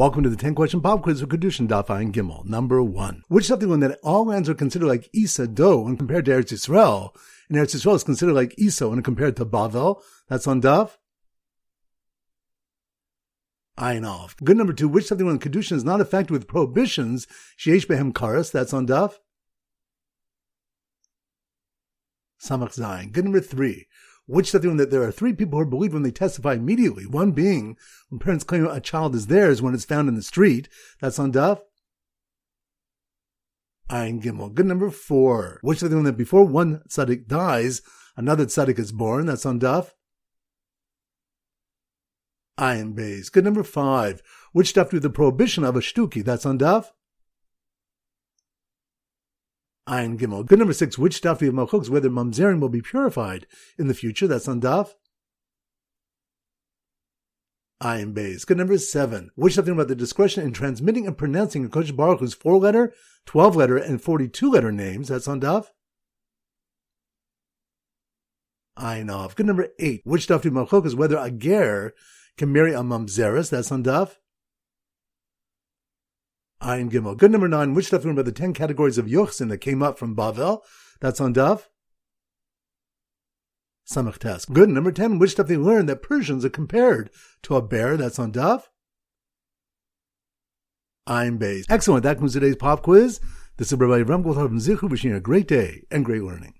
Welcome to the 10 question pop quiz for Kiddushin Daf Ayin Gimel. Number one. Which stuff one that all lands are considered like Isa Do when compared to Eretz Yisrael, and Eretz Yisrael is considered like Isa when compared to Bavel? That's on Daf. Ayin off. Good number two. Which something when Kiddushin is not affected with prohibitions? Sheish behem karas. That's on Daf. Samach Zayin. Good number three which something that there are three people who are believed when they testify immediately. One being when parents claim a child is theirs when it's found in the street. That's on Duff. Ein Gimel. Good number four. Which something that before one tzaddik dies, another tzaddik is born. That's on Duff. Ein Bays. Good number five. Which stuff with the prohibition of a shtuki? That's on Duff. Ayin Gimel. Good number six, which daf of machlokes, whether mamzerim will be purified in the future. That's on daf. Ayin Bays. Good number seven, which something about the discretion in transmitting and pronouncing HaKadosh Baruch Hu's four letter, 12 letter, and 42 letter names. That's on daf. Ayin Av. Good number eight, which daf of machlokes, whether a ger can marry a mamzeris. That's on daf. Ayin Gimel. Good number nine, which stuff about the ten categories of Yochsin that came up from Bavel? That's on Daf. Samach Tes. Good number ten, which stuff they learned that Persians are compared to a bear? That's on Daf. Ayin Beis. Excellent. That concludes today's pop quiz. This is Rabbi Ram from Zichu wishing you a great day and great learning.